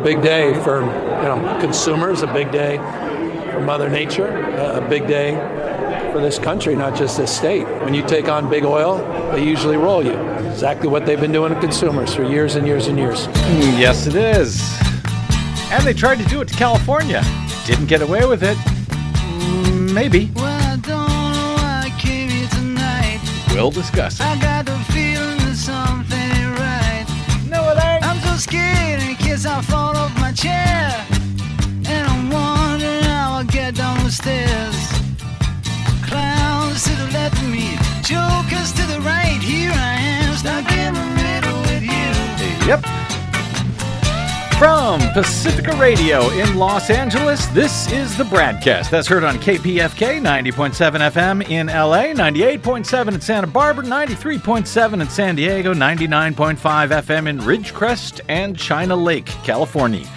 Big day for you know consumers, a big day for Mother Nature, a big day for this country, not just this state. When you take on big oil, they usually roll you. Exactly what they've been doing to consumers for years and years and years. Mm, yes, it is. And they tried to do it to California. Didn't get away with it. Mm, maybe. Well, I don't know why I came here tonight. We'll discuss it. I fall off my chair. And I'm wondering how I'll get down the stairs. Clowns to the left of me, jokers to the right. Here I am, stuck in the middle with you. Yep. From Pacifica Radio in Los Angeles, this is the BradCast. That's heard on KPFK 90.7 FM in LA, 98.7 in Santa Barbara, 93.7 in San Diego, 99.5 FM in Ridgecrest and China Lake, California.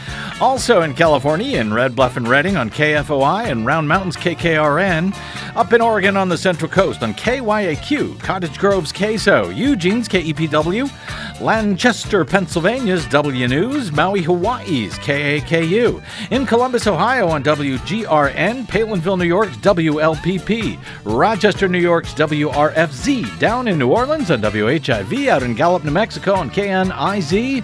Also in California, in Red Bluff and Redding on KFOI and Round Mountains KKRN. Up in Oregon on the Central Coast on KYAQ, Cottage Grove's KSO, Eugene's KEPW, Lancaster, Pennsylvania's W News, Maui, Hawaii's KAKU, in Columbus, Ohio on WGRN, Palenville, New York's WLPP, Rochester, New York's WRFZ, down in New Orleans on WHIV, out in Gallup, New Mexico on KNIZ.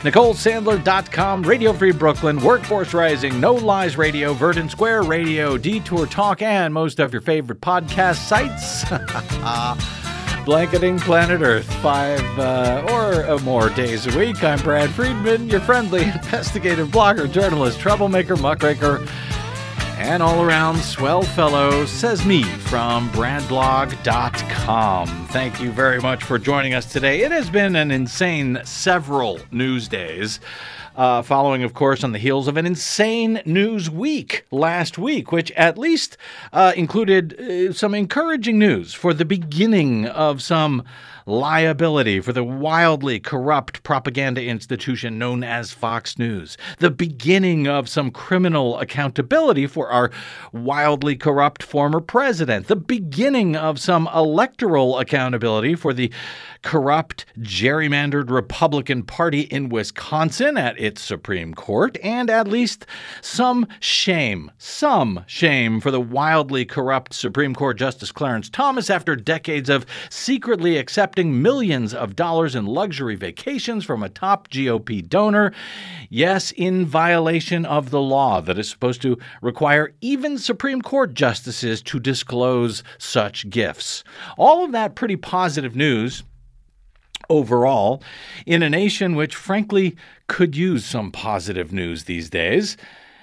NicoleSandler.com, Radio Free Brooklyn, Workforce Rising, No Lies Radio, Verdant Square Radio, Detour Talk, and most of your favorite podcast sites. Blanketing Planet Earth five uh, or uh, more days a week. I'm Brad Friedman, your friendly investigative blogger, journalist, troublemaker, muckraker, and all around swell fellow, says me from bradblog.com. Thank you very much for joining us today. It has been an insane several news days. Uh, following, of course, on the heels of an insane news week last week, which at least uh, included uh, some encouraging news for the beginning of some liability for the wildly corrupt propaganda institution known as Fox News, the beginning of some criminal accountability for our wildly corrupt former president, the beginning of some electoral accountability for the corrupt, gerrymandered Republican Party in Wisconsin at its Supreme Court, and at least some shame, some shame for the wildly corrupt Supreme Court Justice Clarence Thomas after decades of secretly accepting millions of dollars in luxury vacations from a top GOP donor. Yes, in violation of the law that is supposed to require even Supreme Court justices to disclose such gifts. All of that pretty positive news overall in a nation which, frankly, could use some positive news these days.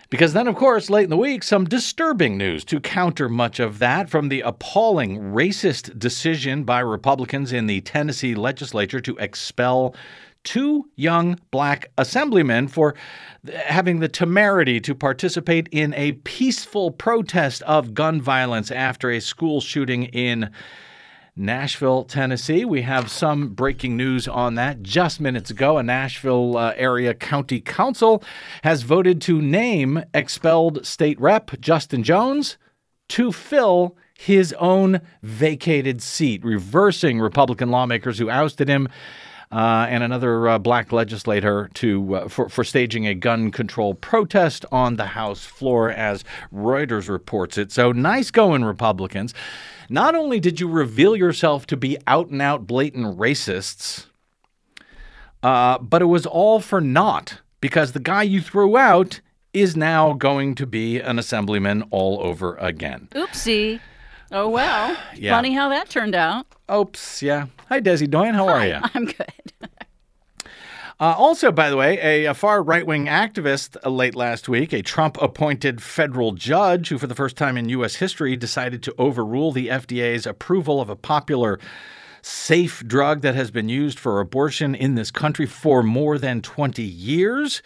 Because then, of course, late in the week, some disturbing news to counter much of that from the appalling racist decision by Republicans in the Tennessee legislature to expel two young black assemblymen for having the temerity to participate in a peaceful protest of gun violence after a school shooting in Nashville, Tennessee. We have some breaking news on that just minutes ago. A Nashville uh, area county council has voted to name expelled state rep Justin Jones to fill his own vacated seat, reversing Republican lawmakers who ousted him. Uh, and another uh, black legislator to uh, for, for staging a gun control protest on the House floor, as Reuters reports it. So nice going, Republicans. Not only did you reveal yourself to be out and out blatant racists, uh, but it was all for naught because the guy you threw out is now going to be an assemblyman all over again. Oopsie. Oh well. Yeah. Funny how that turned out. Oops, yeah. Hi, Desi Doyen. How are you? I'm good. Uh, also, by the way, a, a far right wing activist uh, late last week, a Trump appointed federal judge who, for the first time in U.S. history, decided to overrule the FDA's approval of a popular safe drug that has been used for abortion in this country for more than 20 years.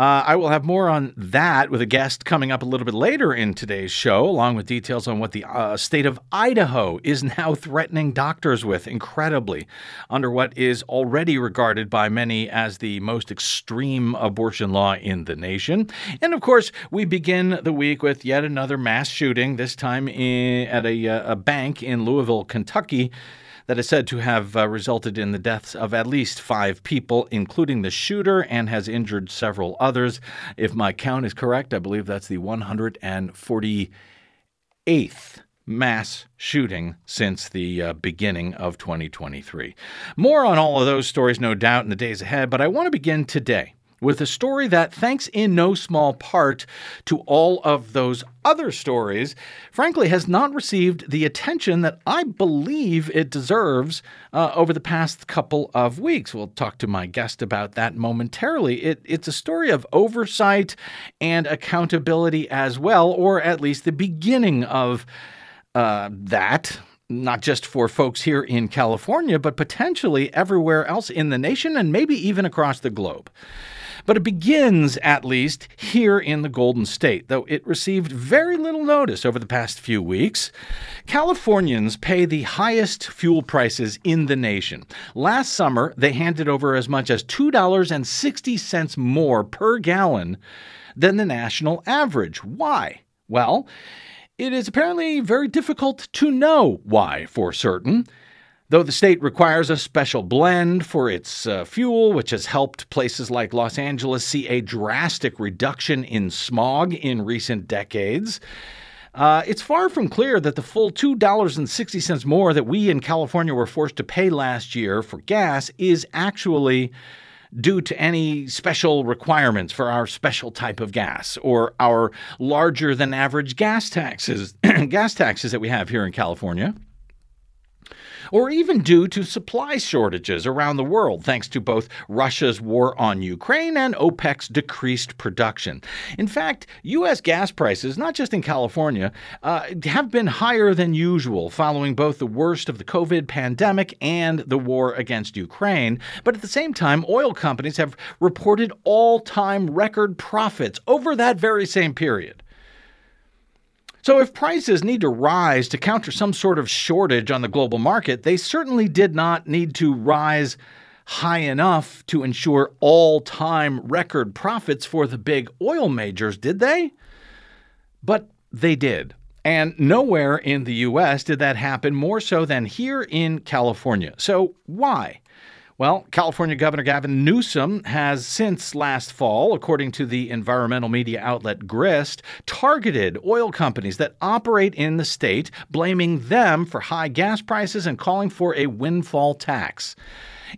Uh, I will have more on that with a guest coming up a little bit later in today's show, along with details on what the uh, state of Idaho is now threatening doctors with, incredibly, under what is already regarded by many as the most extreme abortion law in the nation. And of course, we begin the week with yet another mass shooting, this time in, at a, uh, a bank in Louisville, Kentucky that is said to have uh, resulted in the deaths of at least five people, including the shooter, and has injured several others. If my count is correct, I believe that's the 148th mass shooting since the uh, beginning of 2023. More on all of those stories, no doubt, in the days ahead, but I want to begin today with a story that, thanks in no small part to all of those other stories, frankly, has not received the attention that I believe it deserves uh, over the past couple of weeks. We'll talk to my guest about that momentarily. It, it's a story of oversight and accountability as well, or at least the beginning of uh, that not just for folks here in California, but potentially everywhere else in the nation and maybe even across the globe. But it begins, at least, here in the Golden State, though it received very little notice over the past few weeks. Californians pay the highest fuel prices in the nation. Last summer, they handed over as much as $2.60 more per gallon than the national average. Why? Well, it is apparently very difficult to know why for certain. Though the state requires a special blend for its uh, fuel, which has helped places like Los Angeles see a drastic reduction in smog in recent decades, uh, it's far from clear that the full $2.60 more that we in California were forced to pay last year for gas is actually due to any special requirements for our special type of gas or our larger than average gas taxes gas taxes that we have here in California or even due to supply shortages around the world, thanks to both Russia's war on Ukraine and OPEC's decreased production. In fact, U.S. gas prices, not just in California, uh, have been higher than usual following both the worst of the COVID pandemic and the war against Ukraine. But at the same time, oil companies have reported all time record profits over that very same period. So, if prices need to rise to counter some sort of shortage on the global market, they certainly did not need to rise high enough to ensure all time record profits for the big oil majors, did they? But they did. And nowhere in the US did that happen more so than here in California. So, why? Well, California Governor Gavin Newsom has since last fall, according to the environmental media outlet Grist, targeted oil companies that operate in the state, blaming them for high gas prices and calling for a windfall tax.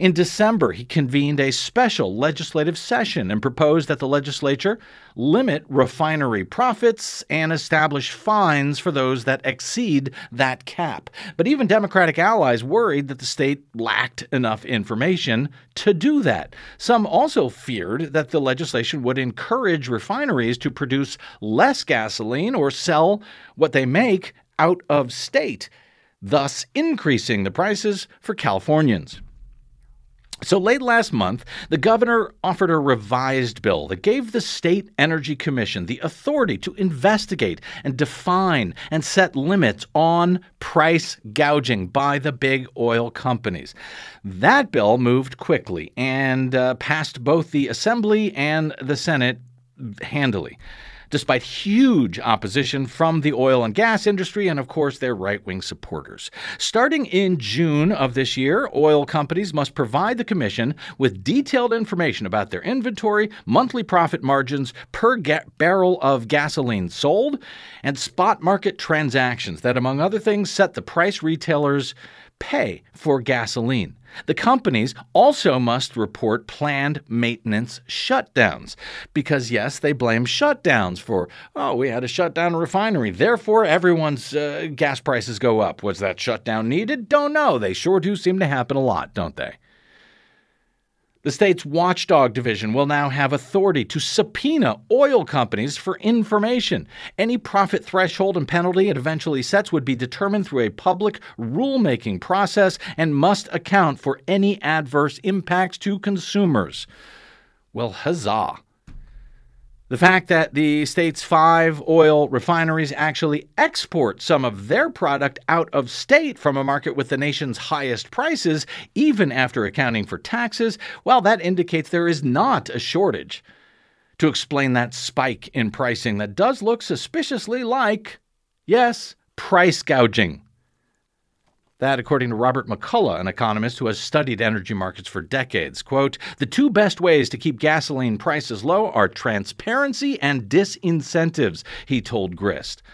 In December, he convened a special legislative session and proposed that the legislature limit refinery profits and establish fines for those that exceed that cap. But even Democratic allies worried that the state lacked enough information to do that. Some also feared that the legislation would encourage refineries to produce less gasoline or sell what they make out of state, thus increasing the prices for Californians. So late last month, the governor offered a revised bill that gave the State Energy Commission the authority to investigate and define and set limits on price gouging by the big oil companies. That bill moved quickly and uh, passed both the Assembly and the Senate handily despite huge opposition from the oil and gas industry and, of course, their right wing supporters. Starting in June of this year, oil companies must provide the Commission with detailed information about their inventory, monthly profit margins per ga- barrel of gasoline sold, and spot market transactions that, among other things, set the price retailers pay for gasoline. The companies also must report planned maintenance shutdowns because, yes, they blame shutdowns for, oh, we had a refinery. Therefore, everyone's uh, gas prices go up. Was that shutdown needed? Don't know. They sure do seem to happen a lot, don't they? The state's watchdog division will now have authority to subpoena oil companies for information. Any profit threshold and penalty it eventually sets would be determined through a public rulemaking process and must account for any adverse impacts to consumers. Well, huzzah. The fact that the state's five oil refineries actually export some of their product out of state from a market with the nation's highest prices, even after accounting for taxes, well, that indicates there is not a shortage. To explain that spike in pricing that does look suspiciously like, yes, price gouging. That, according to Robert McCullough, an economist who has studied energy markets for decades. Quote The two best ways to keep gasoline prices low are transparency and disincentives, he told Grist.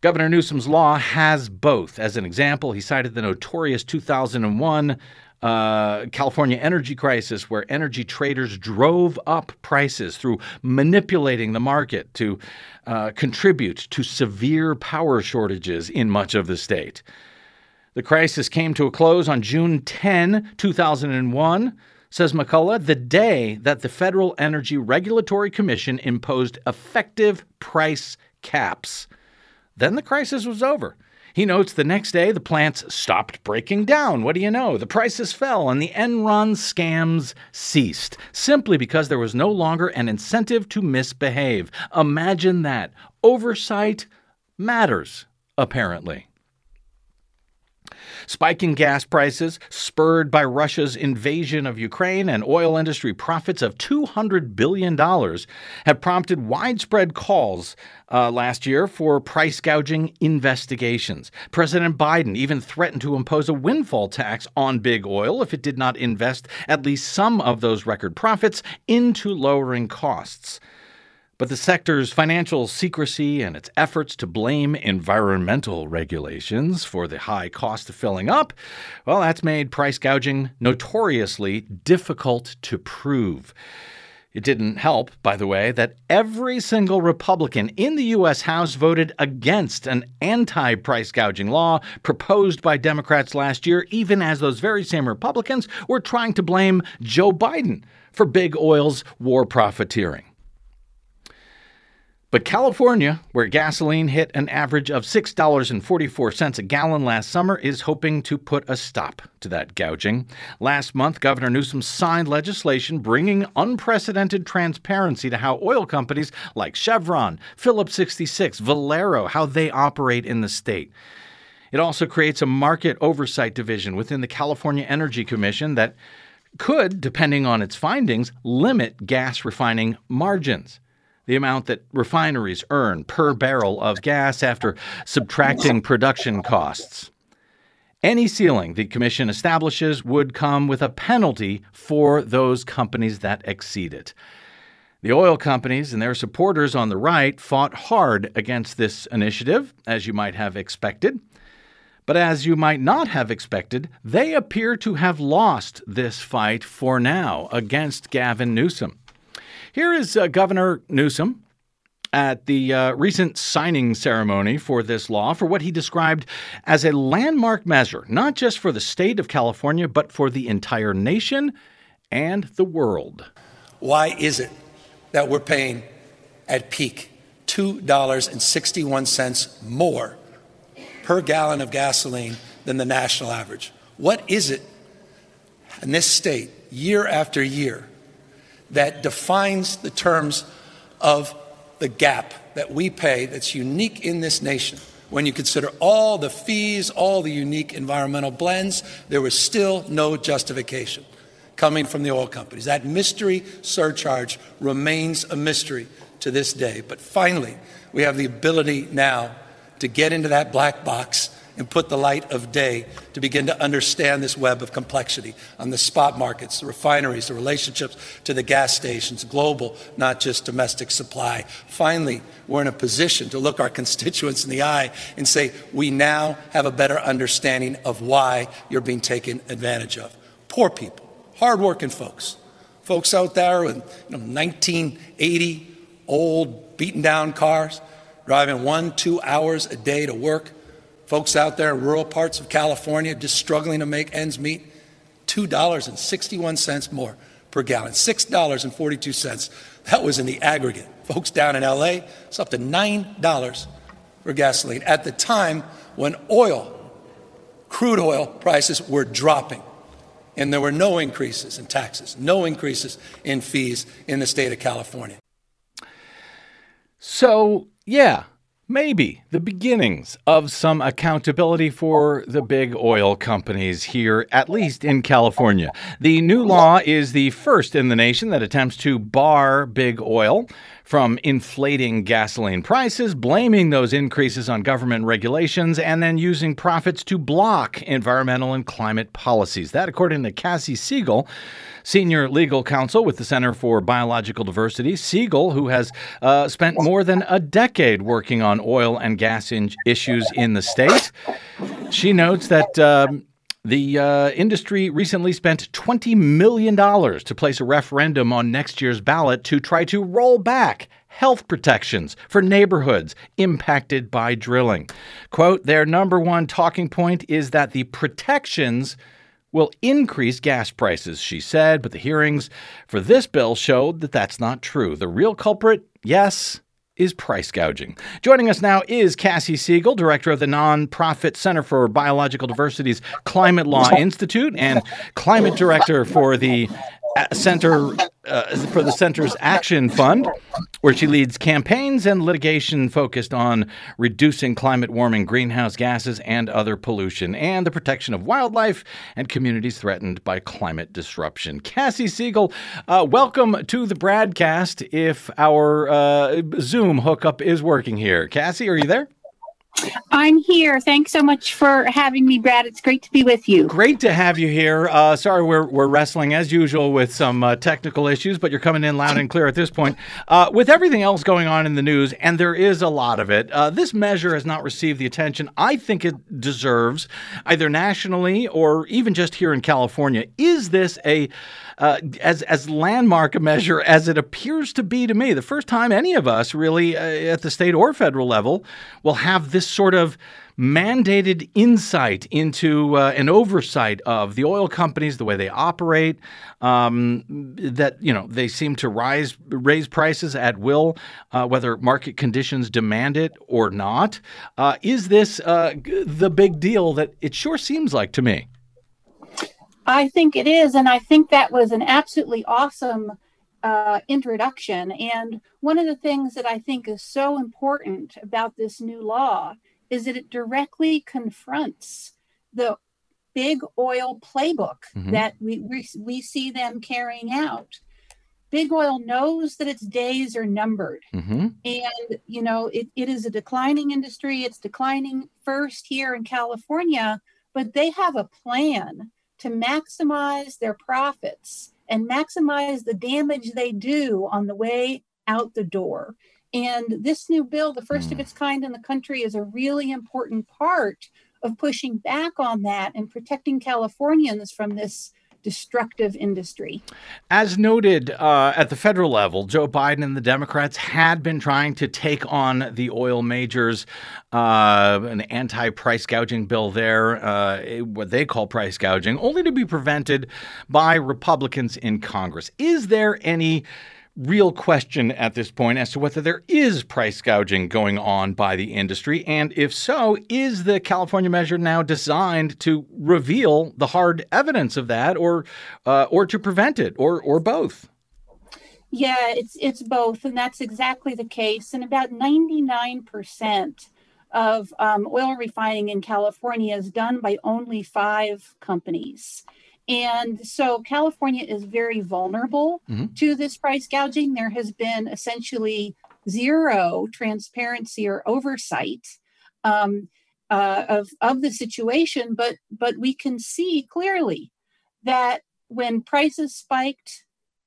Governor Newsom's law has both. As an example, he cited the notorious 2001 uh, California energy crisis, where energy traders drove up prices through manipulating the market to uh, contribute to severe power shortages in much of the state. The crisis came to a close on June 10, 2001, says McCullough, the day that the Federal Energy Regulatory Commission imposed effective price caps. Then the crisis was over. He notes the next day the plants stopped breaking down. What do you know? The prices fell and the Enron scams ceased simply because there was no longer an incentive to misbehave. Imagine that. Oversight matters, apparently. Spiking gas prices, spurred by Russia's invasion of Ukraine and oil industry profits of $200 billion, have prompted widespread calls uh, last year for price gouging investigations. President Biden even threatened to impose a windfall tax on big oil if it did not invest at least some of those record profits into lowering costs. But the sector's financial secrecy and its efforts to blame environmental regulations for the high cost of filling up, well, that's made price gouging notoriously difficult to prove. It didn't help, by the way, that every single Republican in the U.S. House voted against an anti price gouging law proposed by Democrats last year, even as those very same Republicans were trying to blame Joe Biden for big oil's war profiteering. But California, where gasoline hit an average of $6.44 a gallon last summer, is hoping to put a stop to that gouging. Last month, Governor Newsom signed legislation bringing unprecedented transparency to how oil companies like Chevron, Phillips 66, Valero, how they operate in the state. It also creates a market oversight division within the California Energy Commission that could, depending on its findings, limit gas refining margins the amount that refineries earn per barrel of gas after subtracting production costs. Any ceiling the Commission establishes would come with a penalty for those companies that exceed it. The oil companies and their supporters on the right fought hard against this initiative, as you might have expected. But as you might not have expected, they appear to have lost this fight for now against Gavin Newsom. Here is uh, Governor Newsom at the uh, recent signing ceremony for this law for what he described as a landmark measure, not just for the state of California, but for the entire nation and the world. Why is it that we're paying at peak $2.61 more per gallon of gasoline than the national average? What is it in this state, year after year, that defines the terms of the gap that we pay that's unique in this nation. When you consider all the fees, all the unique environmental blends, there was still no justification coming from the oil companies. That mystery surcharge remains a mystery to this day. But finally, we have the ability now to get into that black box and put the light of day to begin to understand this web of complexity on the spot markets, the refineries, the relationships to the gas stations, global, not just domestic supply. Finally, we're in a position to look our constituents in the eye and say, we now have a better understanding of why you're being taken advantage of. Poor people, hardworking folks, folks out there with you know, 1980 old, beaten down cars, driving one, two hours a day to work Folks out there in rural parts of California just struggling to make ends meet, $2.61 more per gallon, $6.42. That was in the aggregate. Folks down in LA, it's up to $9 for gasoline at the time when oil, crude oil prices were dropping. And there were no increases in taxes, no increases in fees in the state of California. So, yeah, maybe the beginnings of some accountability for the big oil companies here, at least in California. The new law is the first in the nation that attempts to bar big oil from inflating gasoline prices, blaming those increases on government regulations, and then using profits to block environmental and climate policies. That, according to Kassie Siegel, senior legal counsel with the Center for Biological Diversity. Siegel, who has uh, spent more than a decade working on oil and gas in- issues in the state, she notes that. Um, the uh, industry recently spent $20 million to place a referendum on next year's ballot to try to roll back health protections for neighborhoods impacted by drilling. Quote, their number one talking point is that the protections will increase gas prices, she said, but the hearings for this bill showed that that's not true. The real culprit, yes, is price gouging. Joining us now is Kassie Siegel, director of the nonprofit Center for Biological Diversity's Climate Law Institute and climate director for the uh, Center uh, for the Center's Action Fund, where she leads campaigns and litigation focused on reducing climate warming, greenhouse gases, and other pollution, and the protection of wildlife and communities threatened by climate disruption. Kassie Siegel, uh, welcome to the BradCast. If our uh, Zoom hookup is working here, Kassie, are you there? I'm here. Thanks so much for having me, Brad. It's great to be with you. Great to have you here. Uh, sorry, we're, we're wrestling as usual with some uh, technical issues, but you're coming in loud and clear at this point. Uh, with everything else going on in the news, and there is a lot of it, uh, this measure has not received the attention I think it deserves, either nationally or even just here in California. Is this a uh, as as landmark a measure as it appears to be to me. The first time any of us really uh, at the state or federal level will have this sort of mandated insight into uh, an oversight of the oil companies, the way they operate. Um, that you know they seem to rise raise prices at will, uh, whether market conditions demand it or not. Uh, is this uh, the big deal that it sure seems like to me? I think it is. And I think that was an absolutely awesome uh, introduction. And one of the things that I think is so important about this new law is that it directly confronts the big oil playbook mm-hmm. that we, we, we see them carrying out. Big oil knows that its days are numbered. Mm-hmm. And, you know, it, it is a declining industry. It's declining first here in California, but they have a plan to maximize their profits and maximize the damage they do on the way out the door. And this new bill, the first of hmm. its kind in the country, is a really important part of pushing back on that and protecting Californians from this destructive industry. As noted uh, at the federal level, Joe Biden and the Democrats had been trying to take on the oil majors, uh, an anti price gouging bill there, uh, what they call price gouging, only to be prevented by Republicans in Congress. Is there any real question at this point as to whether there is price gouging going on by the industry. And if so, is the California measure now designed to reveal the hard evidence of that or uh, or to prevent it or or both? Yeah, it's it's both, and that's exactly the case. And about 99% of um, oil refining in California is done by only five companies. And so California is very vulnerable mm-hmm. to this price gouging. There has been essentially zero transparency or oversight um, uh, of, of the situation, but but we can see clearly that when prices spiked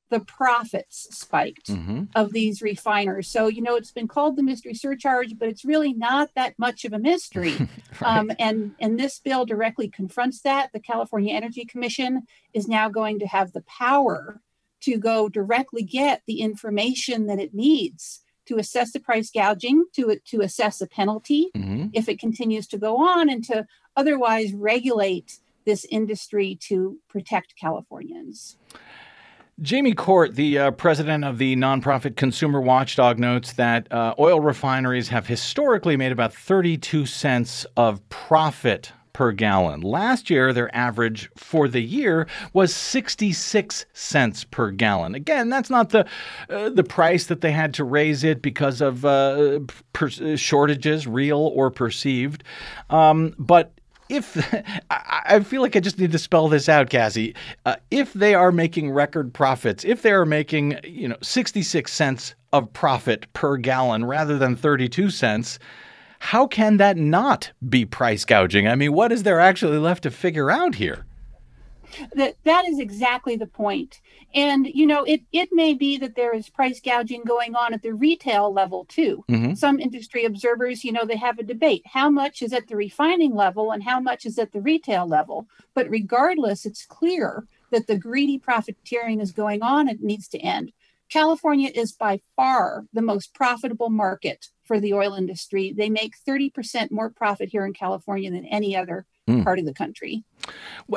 the profits spiked mm-hmm. of these refiners. So, you know, it's been called the mystery surcharge, but it's really not that much of a mystery. right. um, and, and this bill directly confronts that. The California Energy Commission is now going to have the power to go directly get the information that it needs to assess the price gouging, to, to assess a penalty mm-hmm. if it continues to go on, and to otherwise regulate this industry to protect Californians. Jamie Court, the uh, president of the nonprofit Consumer Watchdog, notes that uh, oil refineries have historically made about 32 cents of profit per gallon. Last year, their average for the year was 66 cents per gallon. Again, that's not the uh, the price that they had to raise it because of uh, per- shortages, real or perceived. Um, but if I feel like I just need to spell this out, Kassie, uh, if they are making record profits, if they are making you know 66 cents of profit per gallon rather than 32 cents, how can that not be price gouging? I mean, what is there actually left to figure out here? That that is exactly the point. And you know it it may be that there is price gouging going on at the retail level too. Mhm. some industry observers you know they have a debate. How much is at the refining level and how much is at the retail level? But regardless it's clear that the greedy profiteering is going on it needs to end. California is by far the most profitable market for the oil industry. They make 30% more profit here in california than any other Mm. part of the country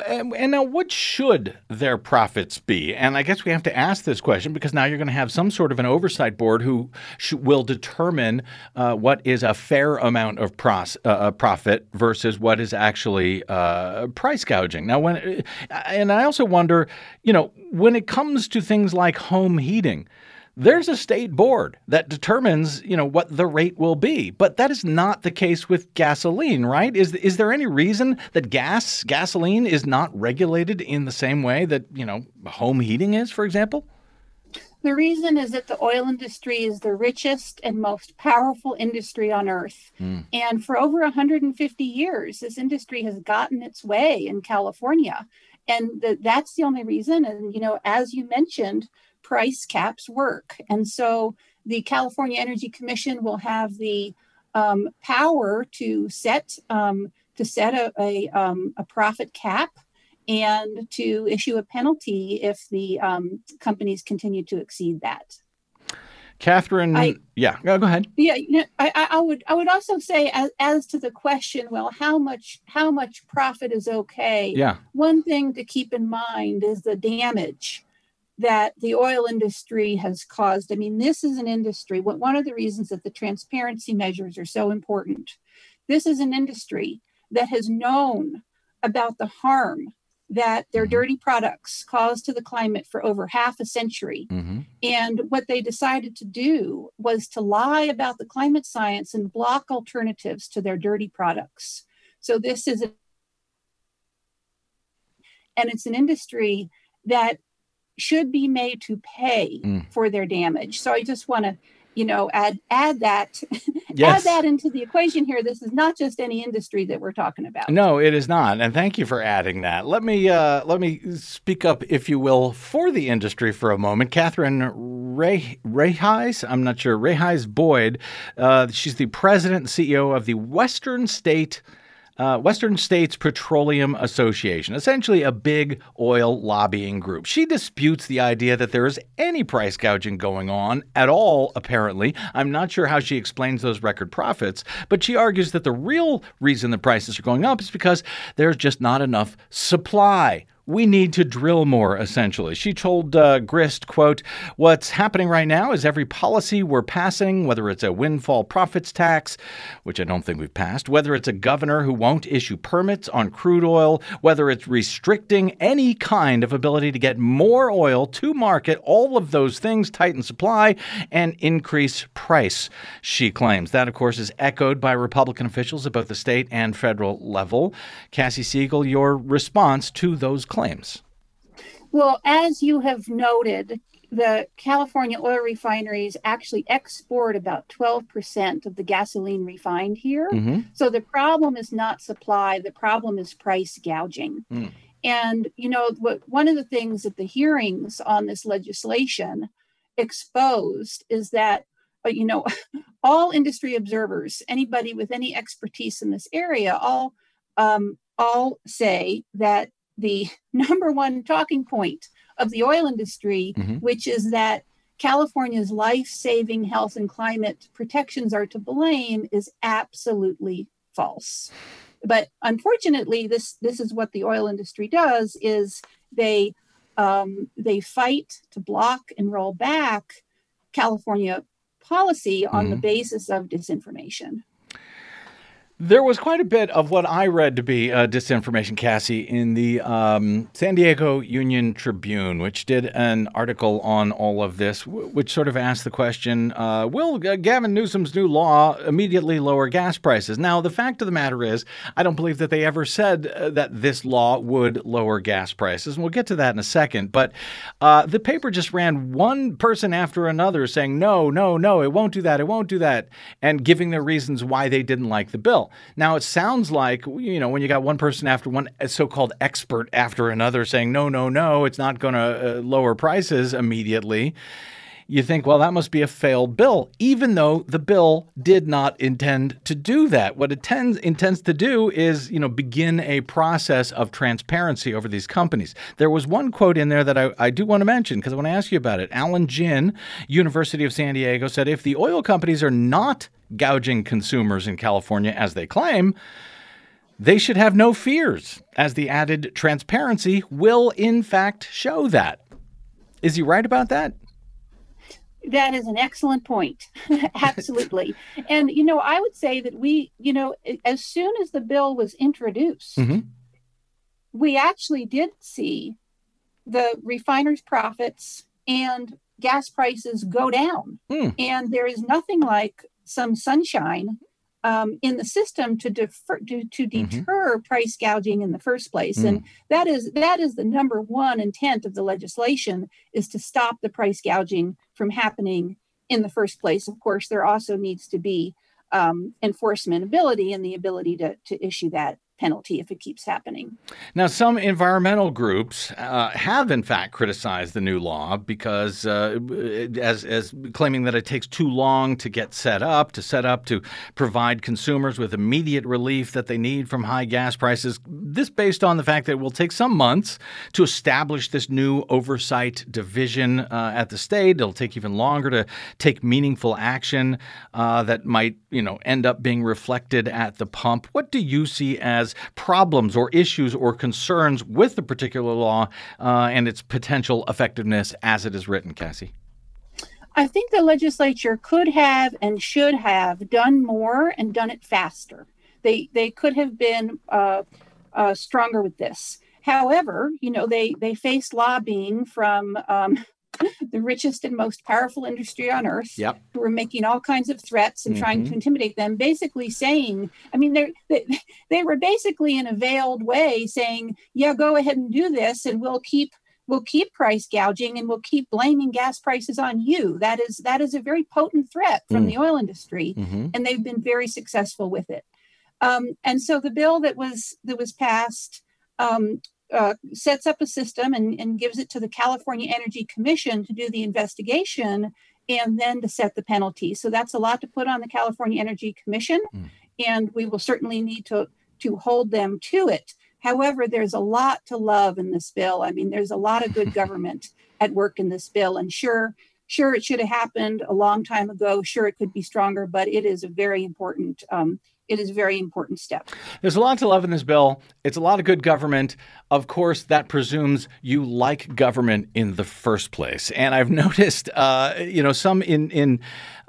And and now, what should their profits be? And I guess we have to ask this question because now you're going to have some sort of an oversight board who sh- will determine uh, what is a fair amount of pros- uh, uh, profit versus what is actually uh, price gouging. Now, when uh, and I also wonder, you know, when it comes to things like home heating. There's a state board that determines, you know, what the rate will be, but that is not the case with gasoline, right? Is is there any reason that gas, gasoline, is not regulated in the same way that you know home heating is, for example? The reason is that the oil industry is the richest and most powerful industry on earth. Hmm. And for over 150 years, this industry has gotten its way in California. And th- that's the only reason. And, you know, as you mentioned, price caps work. And so the California Energy Commission will have the um, power to set um, to set a, a, um, a profit cap and to issue a penalty if the um, companies continue to exceed that. Catherine, I- yeah, go go ahead. Yeah, you know, I, I- I would I would also say as, as to the question, well, how much how much profit is okay? Yeah, One thing to keep in mind is the damage that the oil industry has caused. I mean, this is an industry. One one of the reasons that the transparency measures are so important. This is an industry that has known about the harm that their Mhm. dirty products cause to the climate for over half a century. hmm And what they decided to do was to lie about the climate science and block alternatives to their dirty products. So this is a, and it's an industry that should be made to pay Mm. for their damage. So I just want to, you know, add add that yes. add that into the equation here. This is not just any industry that we're talking about. No, it is not, and thank you for adding that. Let me uh, let me speak up, if you will, for the industry for a moment. Catherine Ray Reheis, I'm not sure Reheis Boyd. Uh, she's the president and CEO of the Western State. Uh, Western States Petroleum Association, essentially a big oil lobbying group. She disputes the idea that there is any price gouging going on at all, apparently. I'm not sure how she explains those record profits, but she argues that the real reason the prices are going up is because there's just not enough supply. We need to drill more, essentially. She told uh, Grist, quote, What's happening right now is every policy we're passing, whether it's a windfall profits tax, which I don't think we've passed, whether it's a governor who won't issue permits on crude oil, whether it's restricting any kind of ability to get more oil to market, all of those things tighten supply and increase price, she claims. That, of course, is echoed by Republican officials at both the state and federal level. Kassie Siegel, your response to those claims. Well, as you have noted, the California oil refineries actually export about 12% of the gasoline refined here. Mm-hmm. So the problem is not supply, the problem is price gouging. Mm. And, you know, what one of the things that the hearings on this legislation exposed is that, uh, you know, all industry observers, anybody with any expertise in this area, all um, all say that the number one talking point of the oil industry, Mhm. which is that California's life saving health and climate protections are to blame, is absolutely false. But unfortunately, this, this is what the oil industry does is they um, they fight to block and roll back California policy on the Mhm. basis of disinformation. There was quite a bit of what I read to be uh, disinformation, Kassie, in the um, San Diego Union Tribune, which did an article on all of this, which sort of asked the question uh, Will uh, Gavin Newsom's new law immediately lower gas prices? Now, the fact of the matter is, I don't believe that they ever said uh, that this law would lower gas prices. And we'll get to that in a second. But uh, the paper just ran one person after another saying, no, no, no, it won't do that, it won't do that, and giving their reasons why they didn't like the bill. Now, it sounds like, you know, when you got one person after one so called expert after another saying, no, no, no, it's not going to uh, lower prices immediately, you think, well, that must be a failed bill, even though the bill did not intend to do that. What it tends, intends to do is, you know, begin a process of transparency over these companies. There was one quote in there that I, I do want to mention because I want to ask you about it. Alan Gin, University of San Diego, said if the oil companies are not gouging consumers in California as they claim, they should have no fears, as the added transparency will in fact show that. Is he right about that? That is an excellent point. Absolutely. and, you know, I would say that we, you know, as soon as the bill was introduced, Mm-hmm. we actually did see the refiners' profits and gas prices go down. Hmm. And there is nothing like some sunshine um, in the system to defer to, to deter price gouging in the first place. And that is that is the number one intent of the legislation is to stop the price gouging from happening in the first place. Of course, there also needs to be um, enforcement ability and the ability to, to issue that penalty if it keeps happening. Now, some environmental groups uh, have, in fact, criticized the new law because, uh, as, as claiming that it takes too long to get set up, to set up to provide consumers with immediate relief that they need from high gas prices. This based on the fact that it will take some months to establish this new oversight division uh, at the state. It'll take even longer to take meaningful action uh, that might, you know, end up being reflected at the pump. What do you see as problems or issues or concerns with the particular law uh, and its potential effectiveness as it is written, Kassie? I think the legislature could have and should have done more and done it faster. They they could have been uh, uh, stronger with this. However, you know they they faced lobbying from um, the richest and most powerful industry on earth, Yep. who are making all kinds of threats and trying to intimidate them. Basically saying, I mean, they they they were basically in a veiled way saying, yeah, go ahead and do this, and we'll keep we'll keep price gouging and we'll keep blaming gas prices on you. That is that is a very potent threat from the oil industry, and they've been very successful with it. Um, and so the bill that was that was passed um, uh, sets up a system and, and gives it to the California Energy Commission to do the investigation and then to set the penalty. So that's a lot to put on the California Energy Commission, and we will certainly need to to hold them to it. However, there's a lot to love in this bill. I mean, there's a lot of good government at work in this bill, and sure, sure, it should have happened a long time ago. Sure, it could be stronger, but it is a very important. Um, it is a very important step. There's a lot to love in this bill. It's a lot of good government. Of course, that presumes you like government in the first place. And I've noticed, uh, you know, some in in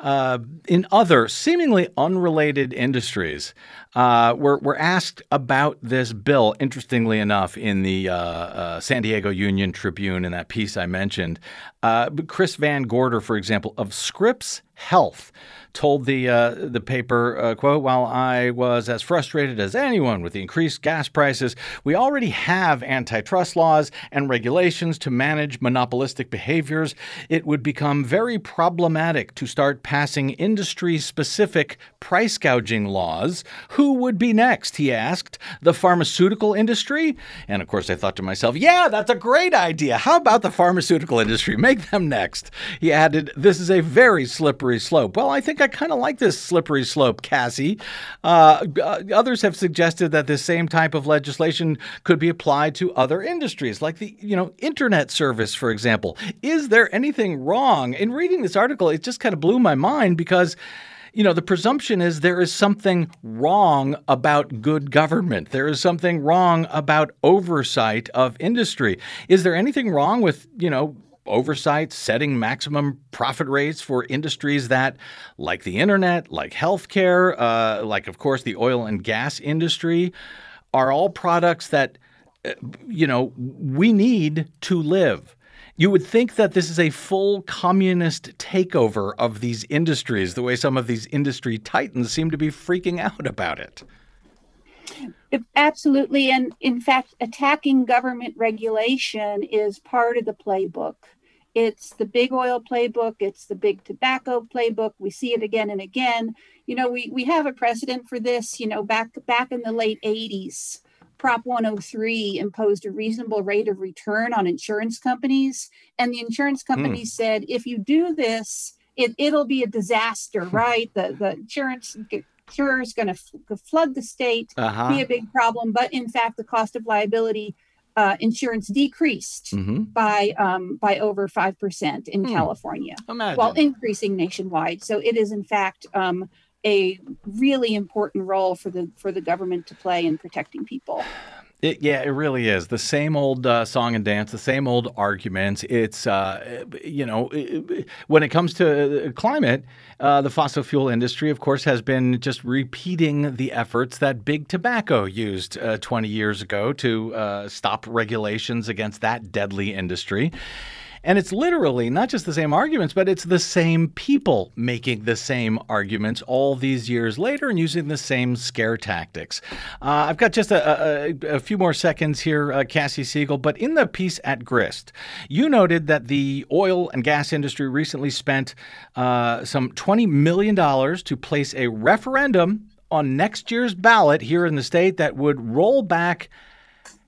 uh, in other seemingly unrelated industries uh, were were asked about this bill. Interestingly enough, in the uh, uh, San Diego Union Tribune, in that piece I mentioned, uh, Chris Van Gorder, for example, of Scripps Health told the the paper quote while I was as frustrated as anyone with the increased gas prices we already have antitrust laws and regulations to manage monopolistic behaviors it would become very problematic to start passing industry specific price gouging laws who would be next he asked the pharmaceutical industry and of course I thought to myself yeah that's a great idea how about the pharmaceutical industry make them next he added this is a very slippery slope well I think I kind of like this slippery slope, Kassie. Uh, uh, others have suggested that this same type of legislation could be applied to other industries, like the you know internet service, for example. Is there anything wrong in reading this article? It just kind of blew my mind because you know, the presumption is there is something wrong about good government. There is something wrong about oversight of industry. Is there anything wrong with, you know, oversight, setting maximum profit rates for industries that, like the internet, like healthcare, uh, like, of course, the oil and gas industry, are all products that, uh, you know, we need to live. You would think that this is a full communist takeover of these industries, the way some of these industry titans seem to be freaking out about it. Absolutely. And in fact, attacking government regulation is part of the playbook. It's the big oil playbook, it's the big tobacco playbook. We see it again and again. You know, we, we have a precedent for this, you know, back back in the late 80s Prop 103 imposed a reasonable rate of return on insurance companies. And the insurance companies mm. said, if you do this, it, it'll be a disaster, right? The, the insurance insurer is going to f- flood the state, uh-huh. be a big problem. But in fact, the cost of liability uh, insurance decreased mm-hmm. by um, by over five percent in hmm. California, Imagine. while increasing nationwide. So it is in fact um, a really important role for the for the government to play in protecting people. It, yeah, it really is the same old uh, song and dance, the same old arguments. It's uh, you know, when it comes to climate, uh, the fossil fuel industry, of course, has been just repeating the efforts that big tobacco used uh, 20 years ago to uh, stop regulations against that deadly industry. And it's literally not just the same arguments, but it's the same people making the same arguments all these years later and using the same scare tactics. Uh, I've got just a, a, a, few more seconds here, uh, Kassie Siegel, but in the piece at Grist, you noted that the oil and gas industry recently spent uh, some $20 million to place a referendum on next year's ballot here in the state that would roll back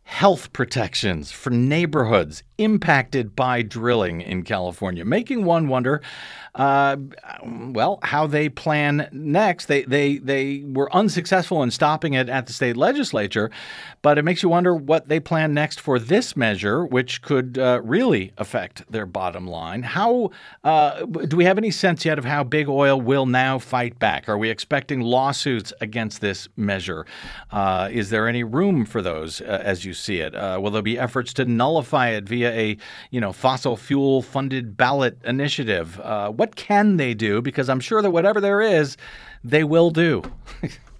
health protections for neighborhoods impacted by drilling in California, making one wonder, uh, well, how they plan next. They, they, they were unsuccessful in stopping it at the state legislature, but it makes you wonder what they plan next for this measure, which could uh, really affect their bottom line. How uh, do we have any sense yet of how big oil will now fight back? Are we expecting lawsuits against this measure? Uh, is there any room for those uh, as you see it? Uh, will there be efforts to nullify it via a you know fossil fuel funded ballot initiative. Uh, what can they do? Because I'm sure that whatever there is, they will do.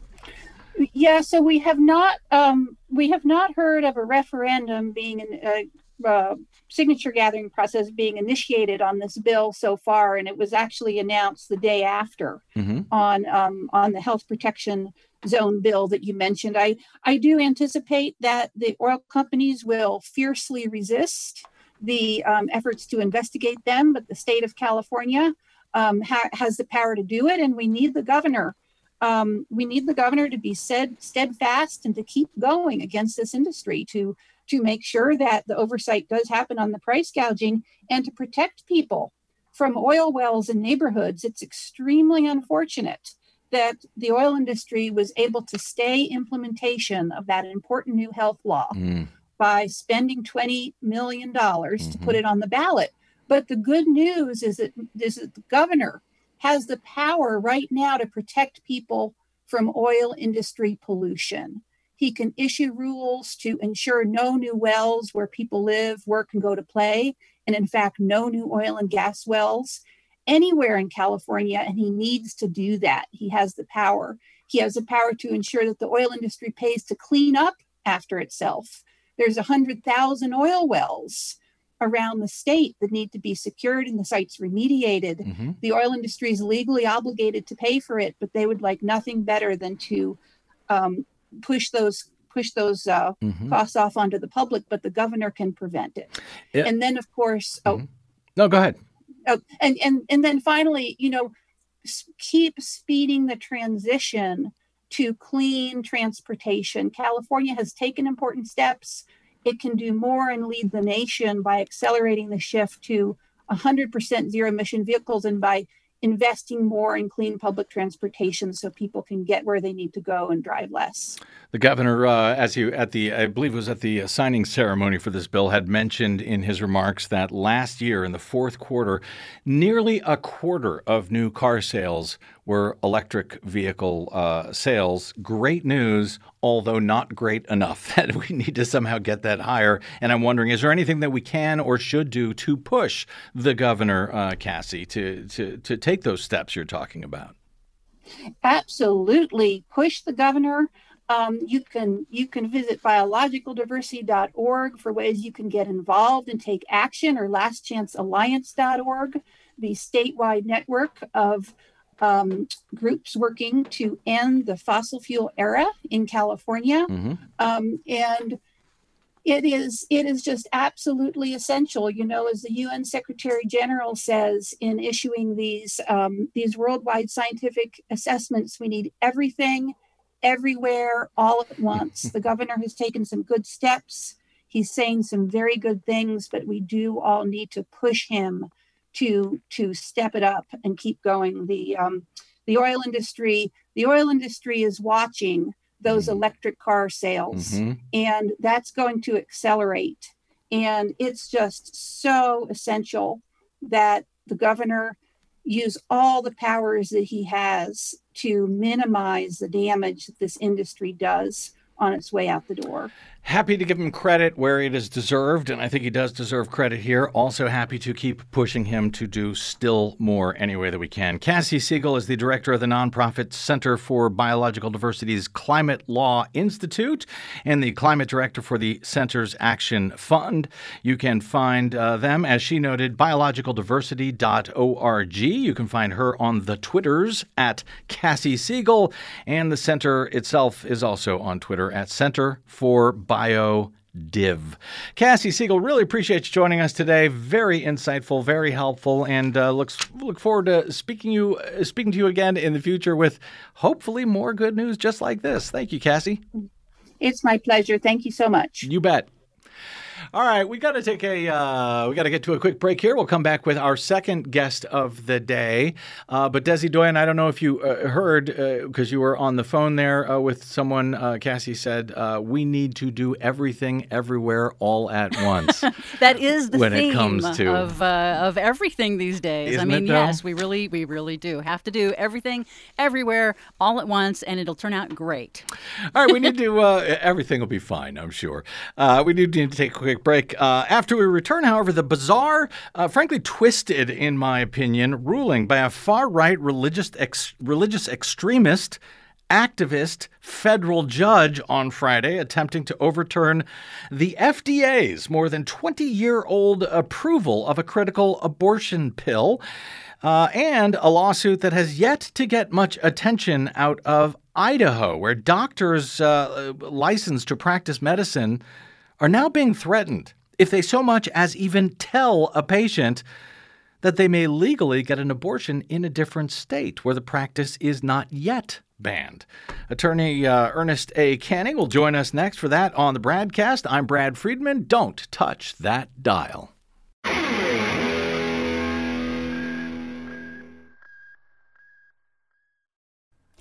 yeah. So we have not um, we have not heard of a referendum being a uh, signature gathering process being initiated on this bill so far, and it was actually announced the day after mm-hmm. on um, on the health protection zone bill that you mentioned. I, I do anticipate that the oil companies will fiercely resist the um, efforts to investigate them, but the state of California um, ha- has the power to do it, and we need the governor. Um, we need the governor to be said steadfast and to keep going against this industry to to make sure that the oversight does happen on the price gouging and to protect people from oil wells in neighborhoods. It's extremely unfortunate that the oil industry was able to stay implementation of that important new health law mm. by spending $20 million mm-hmm. to put it on the ballot. But the good news is that, is that the governor has the power right now to protect people from oil industry pollution. He can issue rules to ensure no new wells where people live, work, and go to play. And in fact, no new oil and gas wells anywhere in California, and he needs to do that. He has the power. He has the power to ensure that the oil industry pays to clean up after itself. There's 100,000 oil wells around the state that need to be secured and the sites remediated. Mm-hmm. The oil industry is legally obligated to pay for it, but they would like nothing better than to um, push those push those uh, mm-hmm. costs off onto the public. But the governor can prevent it. And then, of course, oh, mm-hmm. no, go ahead. Oh, and and and then finally, you know, keep speeding the transition to clean transportation. California has taken important steps. It can do more and lead the nation by accelerating the shift to 100% zero emission vehicles and by investing more in clean public transportation so people can get where they need to go and drive less. The governor, uh, as you at the, I believe it was at the signing ceremony for this bill, had mentioned in his remarks that last year in the fourth quarter, nearly a quarter of new car sales were electric vehicle uh, sales. Great news, although not great enough that we need to somehow get that higher. And I'm wondering, is there anything that we can or should do to push the governor, uh, Kassie, to, to, to take those steps you're talking about? Absolutely. Push the governor. Um, you can you can visit biologicaldiversity.org for ways you can get involved and take action, or lastchancealliance.org, the statewide network of um, groups working to end the fossil fuel era in California. Mm-hmm. Um, and it is it is just absolutely essential you know as the un secretary general says in issuing these um, these worldwide scientific assessments we need everything everywhere all at once the governor has taken some good steps he's saying some very good things but we do all need to push him to to step it up and keep going. The um, the oil industry the oil industry is watching those electric car sales Mm-hmm. and that's going to accelerate. And it's just so essential that the governor use all the powers that he has to minimize the damage that this industry does on its way out the door Happy to give him credit where it is deserved, and I think he does deserve credit here. Also, happy to keep pushing him to do still more any way that we can. Kassie Siegel is the director of the nonprofit Center for Biological Diversity's Climate Law Institute and the climate director for the Center's Action Fund. You can find uh, them, as she noted, biologicaldiversity.org. You can find her on the Twitters at Kassie Siegel, and the center itself is also on Twitter at Center for Bio Div. Kassie Siegel, really appreciate you joining us today. Very insightful, very helpful, and uh, looks look forward to speaking you uh, speaking to you again in the future with hopefully more good news just like this. Thank you, Kassie. it's my pleasure thank you so much You bet. All right, we got to take a uh, we got to get to a quick break here. We'll come back with our second guest of the day. Uh, but Desi Doyen, I don't know if you uh, heard because you were on the phone there uh, with someone. Uh, Kassie said uh, we need to do everything, everywhere, all at once. That is the When it theme comes to- of uh, of everything these days. I Isn't mean, it, yes, we really we really do have to do everything everywhere all at once, and it'll turn out great. All right, we need to. Uh, everything will be fine, I'm sure. Uh, we do need to take a quick break. Uh, after we return, however, the bizarre, uh, frankly twisted, in my opinion, ruling by a far right religious ex- religious extremist. Activist federal judge on Friday attempting to overturn the FDA's more than 20 year old approval of a critical abortion pill uh, and a lawsuit that has yet to get much attention out of Idaho, where doctors uh, licensed to practice medicine are now being threatened if they so much as even tell a patient that they may legally get an abortion in a different state where the practice is not yet banned. Attorney uh, Ernest A. Canning will join us next for that on the BradCast. I'm Brad Friedman. Don't touch that dial.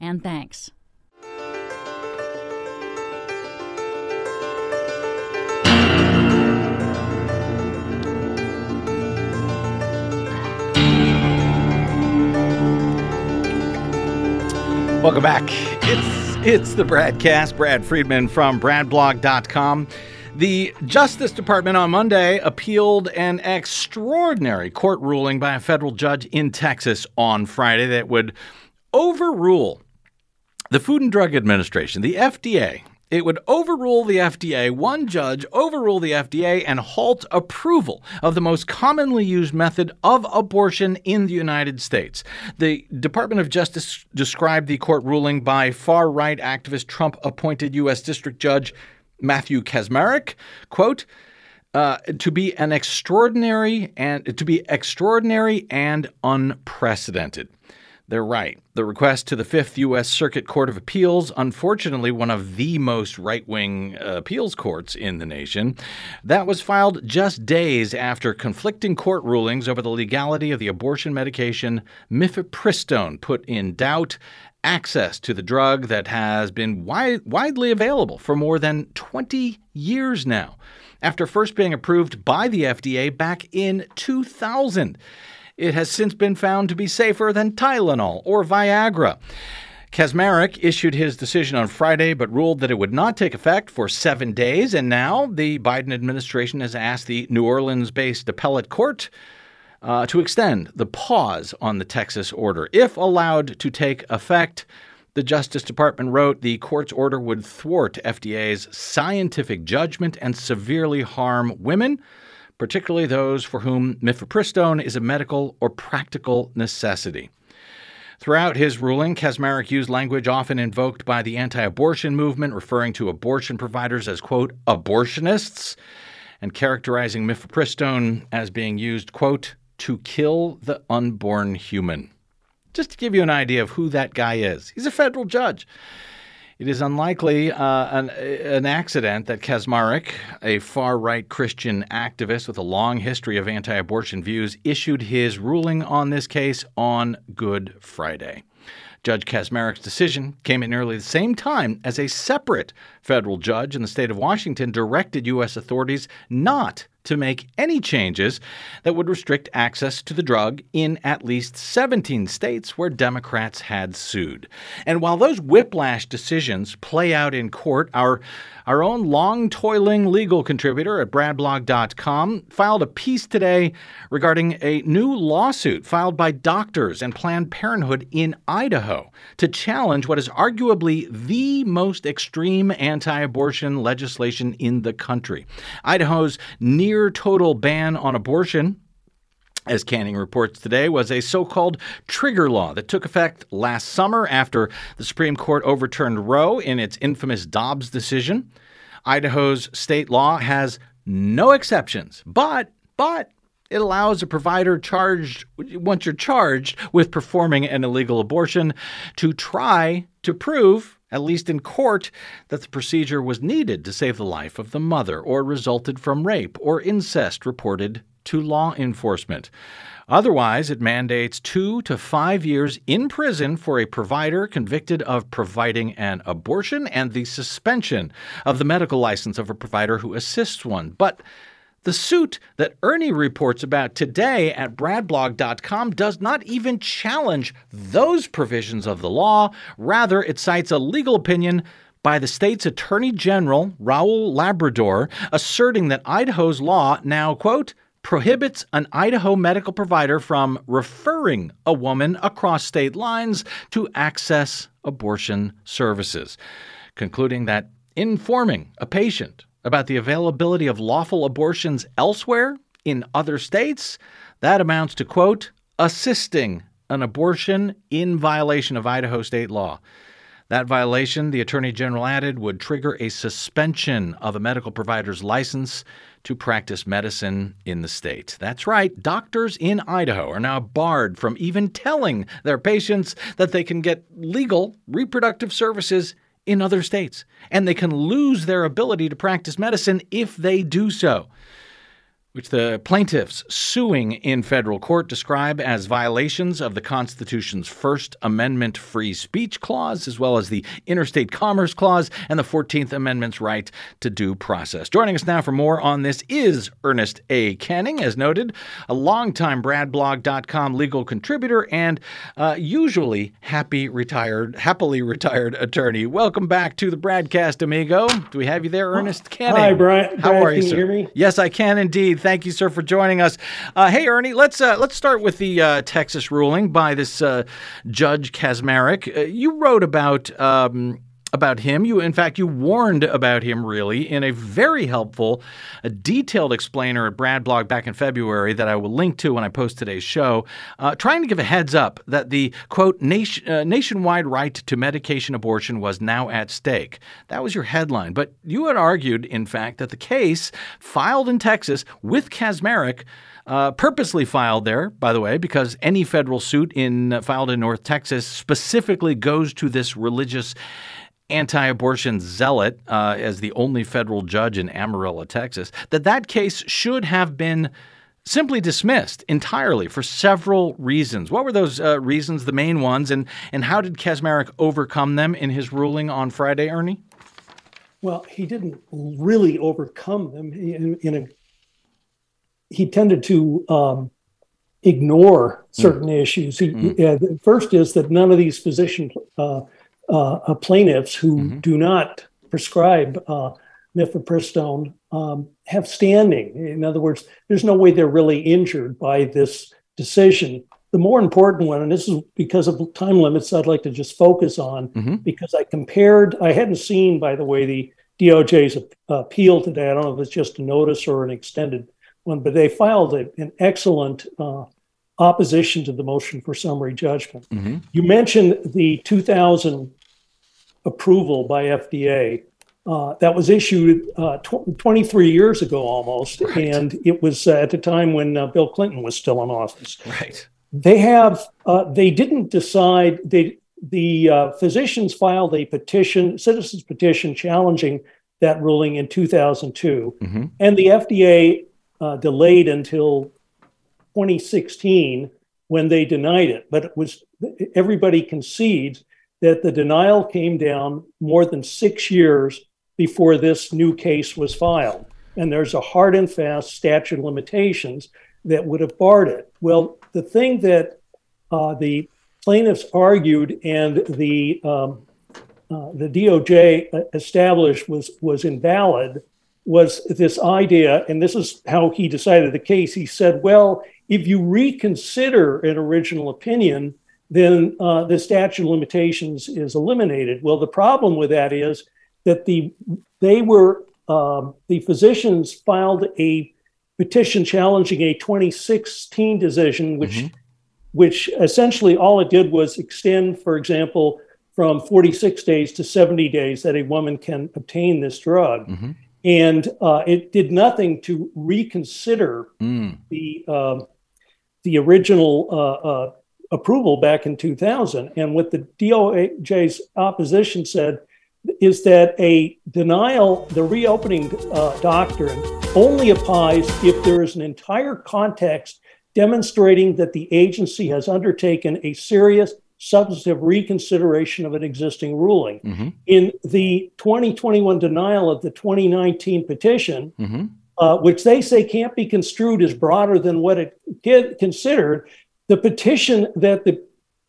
and thanks. Welcome back. It's it's the BradCast. Brad Friedman from BradBlog.com. The Justice Department on Monday appealed an extraordinary court ruling by a federal judge in Texas on Friday that would overrule the Food and Drug Administration, the FDA. It would overrule the FDA, one judge overrule the FDA and halt approval of the most commonly used method of abortion in the United States. The Department of Justice described the court ruling by far right activist Trump appointed U.S. District Judge Matthew Kacsmaryk, quote, uh, to be an extraordinary and to be extraordinary and unprecedented. They're right. The request to the Fifth U.S. Circuit Court of Appeals, unfortunately, one of the most right wing uh, appeals courts in the nation, that was filed just days after conflicting court rulings over the legality of the abortion medication mifepristone put in doubt access to the drug that has been wi- widely available for more than 20 years now, after first being approved by the FDA back in 2000. It has since been found to be safer than Tylenol or Viagra. Kacsmaryk issued his decision on Friday, but ruled that it would not take effect for seven days. And now the Biden administration has asked the New Orleans based appellate court uh, to extend the pause on the Texas order. If allowed to take effect, the Justice Department wrote the court's order would thwart FDA's scientific judgment and severely harm women particularly those for whom mifepristone is a medical or practical necessity. Throughout his ruling, Kacsmaryk used language often invoked by the anti abortion movement, referring to abortion providers as, quote, abortionists, and characterizing mifepristone as being used, quote, to kill the unborn human. Just to give you an idea of who that guy is, he's a federal judge. It is unlikely uh, an, an accident that Kacsmaryk, a far right Christian activist with a long history of anti abortion views, issued his ruling on this case on Good Friday. Judge Kacsmaryk's decision came at nearly the same time as a separate federal judge in the state of Washington directed U.S. authorities not to make any changes that would restrict access to the drug in at least 17 states where Democrats had sued. And while those whiplash decisions play out in court, our our own long toiling legal contributor at bradblog.com filed a piece today regarding a new lawsuit filed by doctors and Planned Parenthood in Idaho to challenge what is arguably the most extreme anti abortion legislation in the country. Idaho's near total ban on abortion as Canning reports today, was a so called trigger law that took effect last summer after the Supreme Court overturned Roe in its infamous Dobbs decision. Idaho's state law has no exceptions, but, but, it allows a provider charged, once you're charged with performing an illegal abortion, to try to prove, at least in court, that the procedure was needed to save the life of the mother or resulted from rape or incest reported to law enforcement. Otherwise, it mandates two to five years in prison for a provider convicted of providing an abortion and the suspension of the medical license of a provider who assists one. But the suit that Ernie reports about today at bradblog.com does not even challenge those provisions of the law. Rather, it cites a legal opinion by the state's Attorney General, Raul Labrador, asserting that Idaho's law now, quote, prohibits an Idaho medical provider from referring a woman across state lines to access abortion services, concluding that informing a patient about the availability of lawful abortions elsewhere in other states, that amounts to, quote, assisting an abortion in violation of Idaho state law. That violation, the Attorney General added, would trigger a suspension of a medical provider's license to practice medicine in the state. That's right, doctors in Idaho are now barred from even telling their patients that they can get legal reproductive services in other states, and they can lose their ability to practice medicine if they do so which the plaintiffs suing in federal court describe as violations of the Constitution's First Amendment free speech clause, as well as the Interstate Commerce Clause and the 14th Amendment's right to due process. Joining us now for more on this is Ernest A. Canning, as noted, a longtime BradBlog.com legal contributor and uh, usually happy retired, happily retired attorney. Welcome back to the BradCast, amigo. Do we have you there, Ernest Canning? Hi, Brian. How Brad, are you, can sir? you hear me? Yes, I can indeed. Thank you, sir, for joining us. Uh, hey, Ernie, let's uh, let's start with the uh, Texas ruling by this uh, Judge Kacsmaryk. Uh, you wrote about um, about him. You, in fact, you warned about him really in a very helpful, a detailed explainer at Brad Blog back in February that I will link to when I post today's show, uh, trying to give a heads up that the quote nation, uh, nationwide right to medication abortion was now at stake. That was your headline, but you had argued, in fact, that the case filed in Texas with Kacsmaryk. Uh, purposely filed there, by the way, because any federal suit in filed in North Texas specifically goes to this religious anti-abortion zealot uh, as the only federal judge in Amarillo, Texas, that that case should have been simply dismissed entirely for several reasons. What were those uh, reasons, the main ones, and and how did Kacsmaryk overcome them in his ruling on Friday, Ernie? Well, he didn't really overcome them. In, in a, he tended to um, ignore certain mm. issues. He, mm. the first is that none of these physician uh, uh, plaintiffs who mm-hmm. do not prescribe uh, mifepristone um, have standing. In other words, there's no way they're really injured by this decision. The more important one, and this is because of time limits, I'd like to just focus on mm-hmm. because I compared, I hadn't seen, by the way, the DOJ's appeal today. I don't know if it's just a notice or an extended one, but they filed a, an excellent uh, opposition to the motion for summary judgment. Mm-hmm. You mentioned the 2000 approval by FDA. Uh, that was issued uh, tw- 23 years ago almost, right. and it was uh, at the time when uh, Bill Clinton was still in office. Right. They have. Uh, they didn't decide. They the uh, physicians filed a petition, citizens petition, challenging that ruling in 2002, mm-hmm. and the FDA delayed until 2016 when they denied it. But it was everybody concedes that the denial came down more than six years before this new case was filed. And there's a hard and fast statute of limitations that would have barred it. Well, the thing that uh, the plaintiffs argued and the um, uh, the DOJ established was was invalid was this idea, and this is how he decided the case. He said, "Well, if you reconsider an original opinion, then uh, the statute of limitations is eliminated. Well, the problem with that is that the they were um, the physicians filed a petition challenging a 2016 decision, which mm-hmm. which essentially all it did was extend, for example, from 46 days to 70 days that a woman can obtain this drug. Mm-hmm. And uh, it did nothing to reconsider mm. the um, the original uh, uh approval back in 2000. And what the DOJ's opposition said is that a denial, the reopening uh, doctrine, only applies if there is an entire context demonstrating that the agency has undertaken a serious substantive reconsideration of an existing ruling. Mm-hmm. In the 2021 denial of the 2019 petition, mm-hmm. uh, which they say can't be construed as broader than what it considered, the petition that the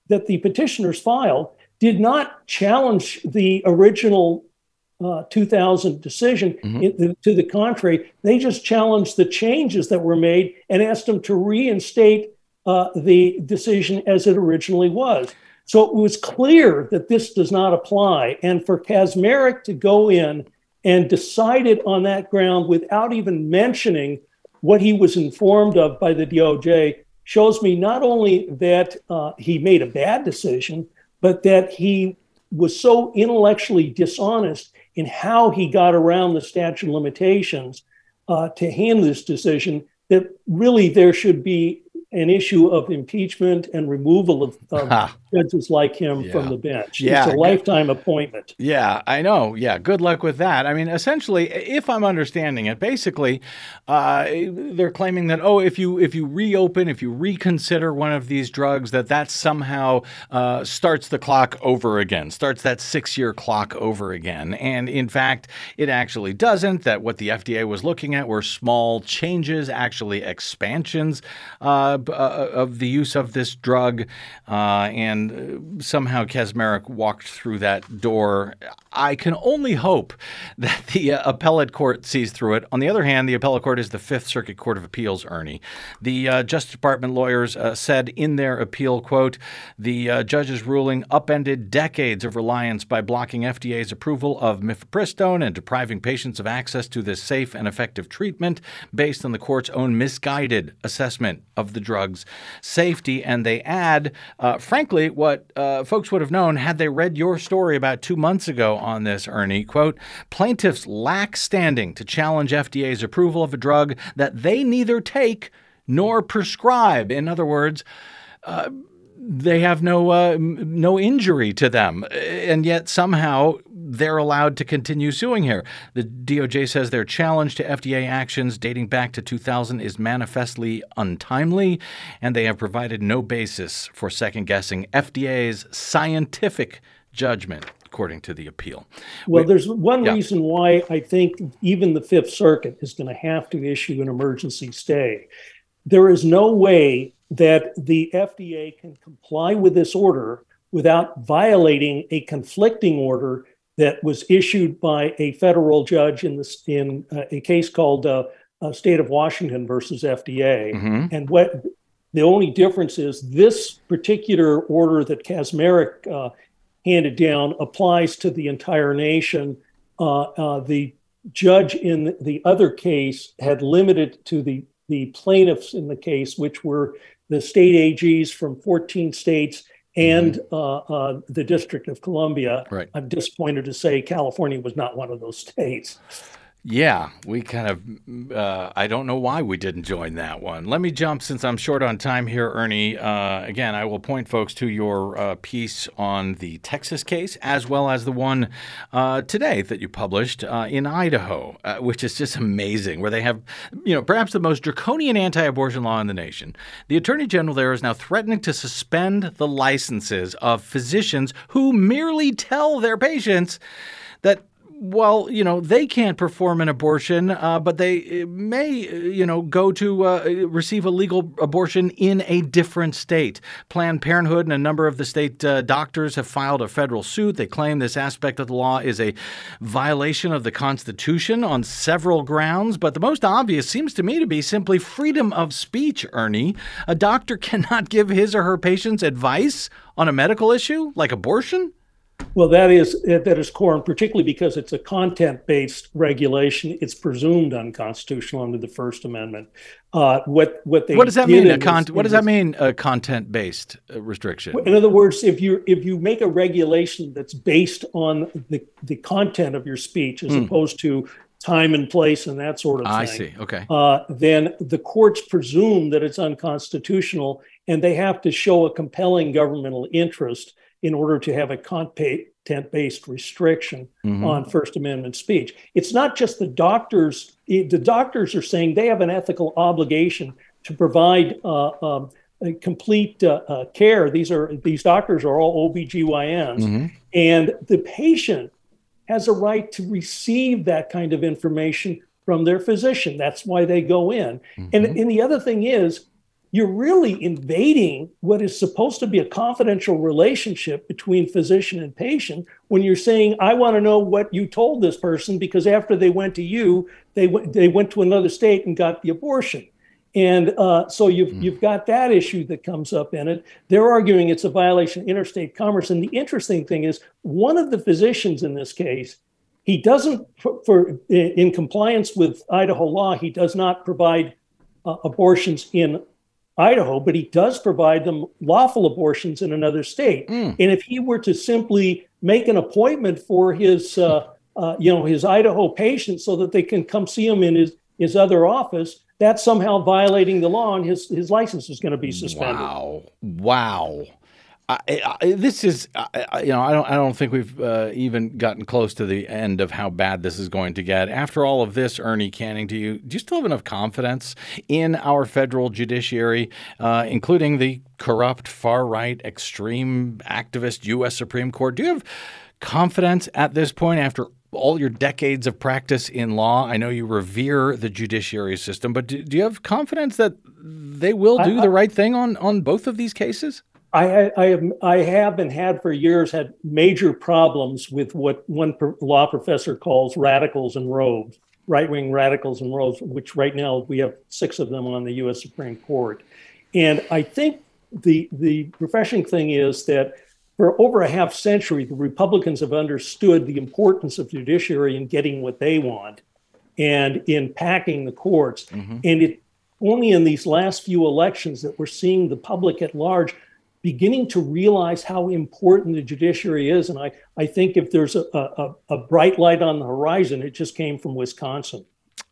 that the petitioners filed did not challenge the original uh, 2000 decision. Mm-hmm. to the contrary, they just challenged the changes that were made and asked them to reinstate uh, the decision as it originally was. So it was clear that this does not apply. And for Kacsmaryk to go in and decide it on that ground without even mentioning what he was informed of by the DOJ shows me not only that uh, he made a bad decision, but that he was so intellectually dishonest in how he got around the statute of limitations uh, to handle this decision that really there should be an issue of impeachment and removal of, of judges like him yeah. from the bench. Yeah. It's a lifetime appointment. Yeah, I know. Yeah, good luck with that. I mean, essentially, if I'm understanding it, basically, uh, they're claiming that oh, if you if you reopen, if you reconsider one of these drugs, that that somehow uh, starts the clock over again, starts that six year clock over again. And in fact, it actually doesn't. That what the FDA was looking at were small changes, actually expansions. Uh, uh, of the use of this drug, uh, and somehow Kacsmaryk walked through that door. I can only hope that the uh, appellate court sees through it. On the other hand, the appellate court is the Fifth Circuit Court of Appeals. Ernie, the uh, Justice Department lawyers uh, said in their appeal, "quote The judge's ruling upended decades of reliance by blocking FDA's approval of mifepristone and depriving patients of access to this safe and effective treatment based on the court's own misguided assessment of the drug's safety." And they add, uh, frankly, what uh, folks would have known had they read your story about two months ago on this, Ernie. Quote Plaintiffs lack standing to challenge FDA's approval of a drug that they neither take nor prescribe. In other words, uh, they have no uh, no injury to them, and yet somehow they're allowed to continue suing here. The DOJ says their challenge to FDA actions dating back to 2000 is manifestly untimely, and they have provided no basis for second guessing FDA's scientific judgment according to the appeal. Well, we, there's one yeah. reason why I think even the Fifth Circuit is going to have to issue an emergency stay. There is no way that the FDA can comply with this order without violating a conflicting order that was issued by a federal judge in this in uh, a case called uh, uh, State of Washington versus FDA. Mm-hmm. And what the only difference is this particular order that Kacsmaryk uh, handed down applies to the entire nation. Uh, uh, the judge in the other case had limited to the the plaintiffs in the case, which were the state AGs from 14 states and mm-hmm. uh, uh, the District of Columbia. Right. I'm disappointed to say California was not one of those states. Yeah, we kind of, uh, I don't know why we didn't join that one. Let me jump since I'm short on time here, Ernie. Uh, again, I will point folks to your uh, piece on the Texas case as well as the one uh, today that you published uh, in Idaho, uh, which is just amazing, where they have, you know, perhaps the most draconian anti abortion law in the nation. The attorney general there is now threatening to suspend the licenses of physicians who merely tell their patients well, you know, they can't perform an abortion, uh, but they uh, may, uh, you know, go to uh, receive a legal abortion in a different state. Planned Parenthood and a number of the state uh, doctors have filed a federal suit. They claim this aspect of the law is a violation of the Constitution on several grounds, but the most obvious seems to me to be simply freedom of speech, Ernie. A doctor cannot give his or her patients advice on a medical issue like abortion. Well, that is that is core, and particularly because it's a content-based regulation, it's presumed unconstitutional under the First Amendment. Uh, what what they what does that mean? A con- what does that mean? A content-based uh, restriction. In other words, if you if you make a regulation that's based on the the content of your speech as mm. opposed to time and place and that sort of thing. I see. Okay. Uh, then the courts presume that it's unconstitutional, and they have to show a compelling governmental interest in order to have a content based restriction mm-hmm. on First Amendment speech. It's not just the doctors, the doctors are saying they have an ethical obligation to provide. Uh, um, complete uh, uh, care. These are these doctors are all OBGYNs, mm-hmm. and the patient has a right to receive that kind of information from their physician. That's why they go in. Mm-hmm. And, and the other thing is, you're really invading what is supposed to be a confidential relationship between physician and patient when you're saying i want to know what you told this person because after they went to you they went they went to another state and got the abortion. And uh, so you've mm. you've got that issue that comes up in it. They're arguing it's a violation of interstate commerce. And the interesting thing is one of the physicians in this case he doesn't for, for in compliance with idaho law he does not provide uh, abortions in Idaho, but he does provide them lawful abortions in another state. Mm. And if he were to simply make an appointment for his, uh, uh, you know, his Idaho patient so that they can come see him in his his other office, that's somehow violating the law, and his his license is going to be suspended. Wow! Wow! I, I, this is, I, you know, I don't, I don't think we've uh, even gotten close to the end of how bad this is going to get. After all of this, Ernie Canning, do you, do you still have enough confidence in our federal judiciary, uh, including the corrupt, far right, extreme activist U.S. Supreme Court? Do you have confidence at this point after all your decades of practice in law. I know you revere the judiciary system, but do, do you have confidence that they will do the right thing on, on both of these cases? I, I, have, I have and had for years had major problems with what one law professor calls radicals and robes, right wing radicals and robes, which right now we have six of them on the US Supreme Court. And I think the, the refreshing thing is that for over a half century, the Republicans have understood the importance of judiciary in getting what they want and in packing the courts. Mm-hmm. And it only in these last few elections that we're seeing the public at large beginning to realize how important the judiciary is. And I, I think if there's a, a, a bright light on the horizon, it just came from Wisconsin.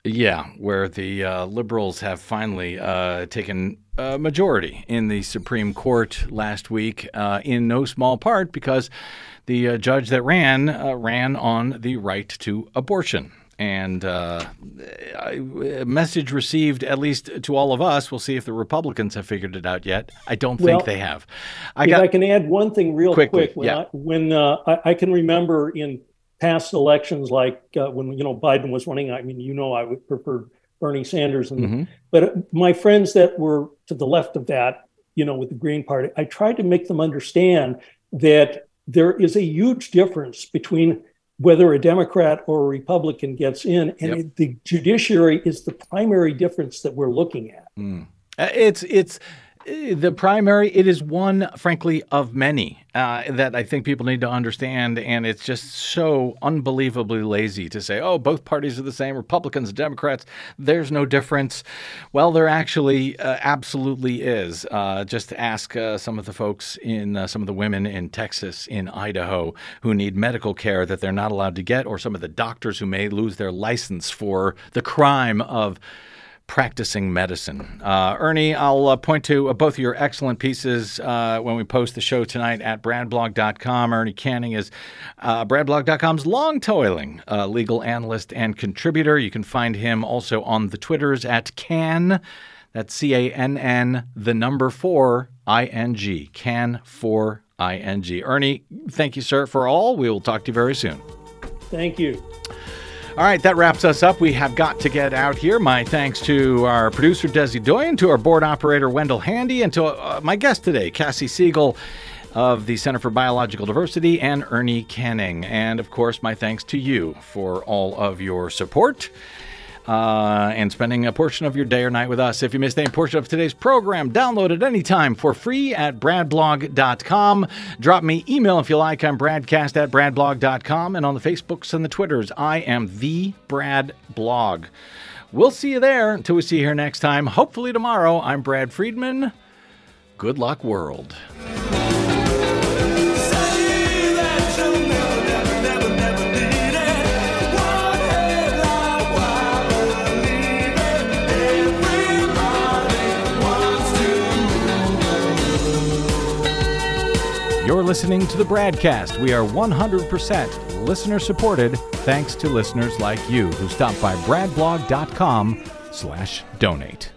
Yeah, where the uh, liberals have finally uh, taken a majority in the Supreme Court last week, uh, in no small part because the uh, judge that ran uh, ran on the right to abortion. And uh, a message received, at least to all of us. We'll see if the Republicans have figured it out yet. I don't well, think they have. I if got, I can add one thing real quickly, quick. When, yeah. I, when uh, I, I, can remember in past elections, like uh, when you know Biden was running, I mean, you know, I would prefer Bernie Sanders, and mm-hmm. but my friends that were to the left of that, you know, with the Green Party, I tried to make them understand that there is a huge difference between whether a Democrat or a Republican gets in. And yep. it, the judiciary is the primary difference that we're looking at. Mm. It's it's the primary, it is one, frankly, of many uh, that I think people need to understand. And it's just so unbelievably lazy to say, oh, both parties are the same, Republicans Democrats, there's no difference. Well, there actually uh, absolutely is. Uh, just ask uh, some of the folks in, uh, some of the women in Texas, in Idaho, who need medical care that they're not allowed to get, or some of the doctors who may lose their license for the crime of practicing medicine. Uh, Ernie, I'll uh, point to uh, both of your excellent pieces uh, when we post the show tonight at bradblog.com. Ernie Canning is uh, bradblog.com's long toiling uh, legal analyst and contributor. You can find him also on the Twitters at Can. That's C A N N, the number four, I N G. Can for I N G. Ernie, thank you, sir, for all. We will talk to you very soon. Thank you. All right, that wraps us up. We have got to get out here. My thanks to our producer, Desi Doyen, to our board operator, Wendell Handy, and to uh, my guest today, Kassie Siegel of the Center for Biological Diversity, and Ernie Canning. And of course, my thanks to you for all of your support uh, and spending a portion of your day or night with us. If you missed any portion of today's program, download it anytime for free at bradblog.com. Drop me email if you like. I'm bradcast at bradblog.com. And on the Facebooks and the Twitters, I am the Brad Blog. We'll see you there until we see you here next time. Hopefully tomorrow. I'm Brad Friedman. Good luck, world. Listening to the BradCast. We are 100% listener supported thanks to listeners like you who stop by bradblog.com slash donate.